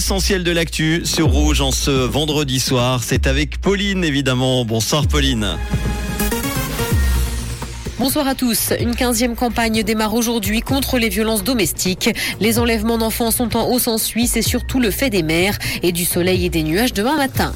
l'essentiel de l'actu sur Rouge en ce vendredi soir. C'est avec Pauline évidemment. Bonsoir Pauline. Bonsoir à tous. Une quinzième campagne démarre aujourd'hui contre les violences domestiques. Les enlèvements d'enfants sont en hausse en Suisse et surtout le fait des mers et du soleil et des nuages demain matin.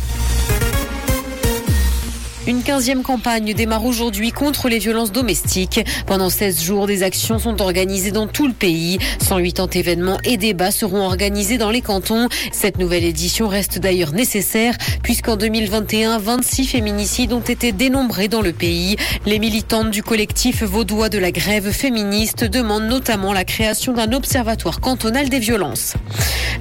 Une quinzième campagne démarre aujourd'hui contre les violences domestiques. Pendant 16 jours, des actions sont organisées dans tout le pays. 180 événements et débats seront organisés dans les cantons. Cette nouvelle édition reste d'ailleurs nécessaire puisqu'en 2021, 26 féminicides ont été dénombrés dans le pays. Les militantes du collectif vaudois de la grève féministe demandent notamment la création d'un observatoire cantonal des violences.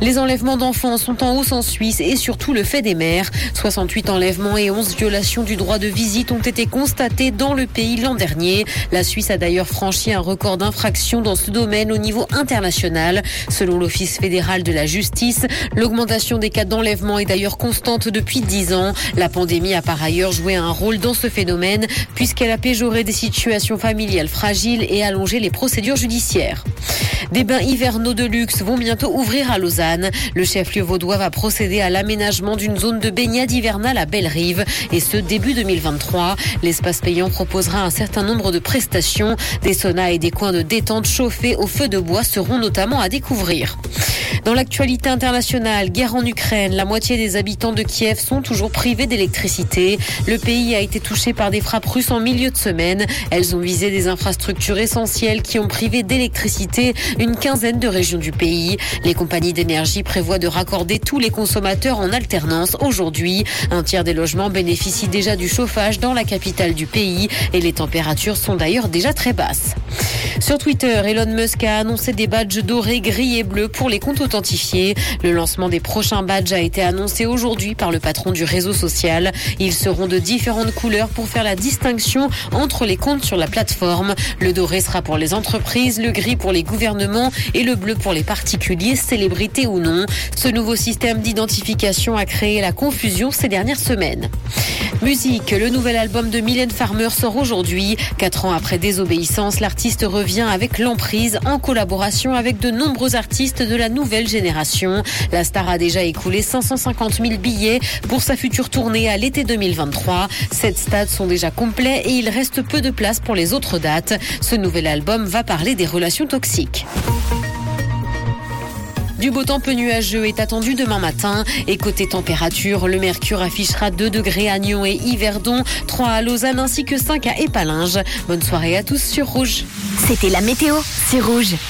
Les enlèvements d'enfants sont en hausse en Suisse et surtout le fait des mères. 68 enlèvements et 11 violations du droit de visite ont été constatés dans le pays l'an dernier. La Suisse a d'ailleurs franchi un record d'infraction dans ce domaine au niveau international. Selon l'Office fédéral de la justice, l'augmentation des cas d'enlèvement est d'ailleurs constante depuis 10 ans. La pandémie a par ailleurs joué un rôle dans ce phénomène puisqu'elle a péjoré des situations familiales fragiles et allongé les procédures judiciaires. Des bains hivernaux de luxe vont bientôt ouvrir à Lausanne. Le chef-lieu vaudois va procéder à l'aménagement d'une zone de baignade hivernale à Belle-Rive et ce début 2023. L'espace payant proposera un certain nombre de prestations. Des saunas et des coins de détente chauffés au feu de bois seront notamment à découvrir. Dans l'actualité internationale, guerre en Ukraine, la moitié des habitants de Kiev sont toujours privés d'électricité. Le pays a été touché par des frappes russes en milieu de semaine. Elles ont visé des infrastructures essentielles qui ont privé d'électricité une quinzaine de régions du pays. Les compagnies d'énergie prévoient de raccorder tous les consommateurs en alternance aujourd'hui. Un tiers des logements bénéficient déjà du chauffage dans la capitale du pays et les températures sont d'ailleurs déjà très basses. Sur Twitter, Elon Musk a annoncé des badges dorés, gris et bleus pour les comptes authentifiés. Le lancement des prochains badges a été annoncé aujourd'hui par le patron du réseau social. Ils seront de différentes couleurs pour faire la distinction entre les comptes sur la plateforme. Le doré sera pour les entreprises, le gris pour les gouvernements et le bleu pour les particuliers, célébrités ou non. Ce nouveau système d'identification a créé la confusion ces dernières semaines. Musique, le nouvel album de Mylène Farmer sort aujourd'hui. Quatre ans après Désobéissance, l'artiste revient avec l'emprise en collaboration avec de nombreux artistes de la nouvelle génération. La star a déjà écoulé 550 000 billets pour sa future tournée à l'été 2023. Sept stades sont déjà complets et il reste peu de place pour les autres dates. Ce nouvel album va parler des relations toxiques. Du beau temps peu nuageux est attendu demain matin. Et côté température, le mercure affichera 2 degrés à Nyon et Yverdon, 3 à Lausanne ainsi que 5 à Épalinges. Bonne soirée à tous sur Rouge. C'était la météo, c'est Rouge.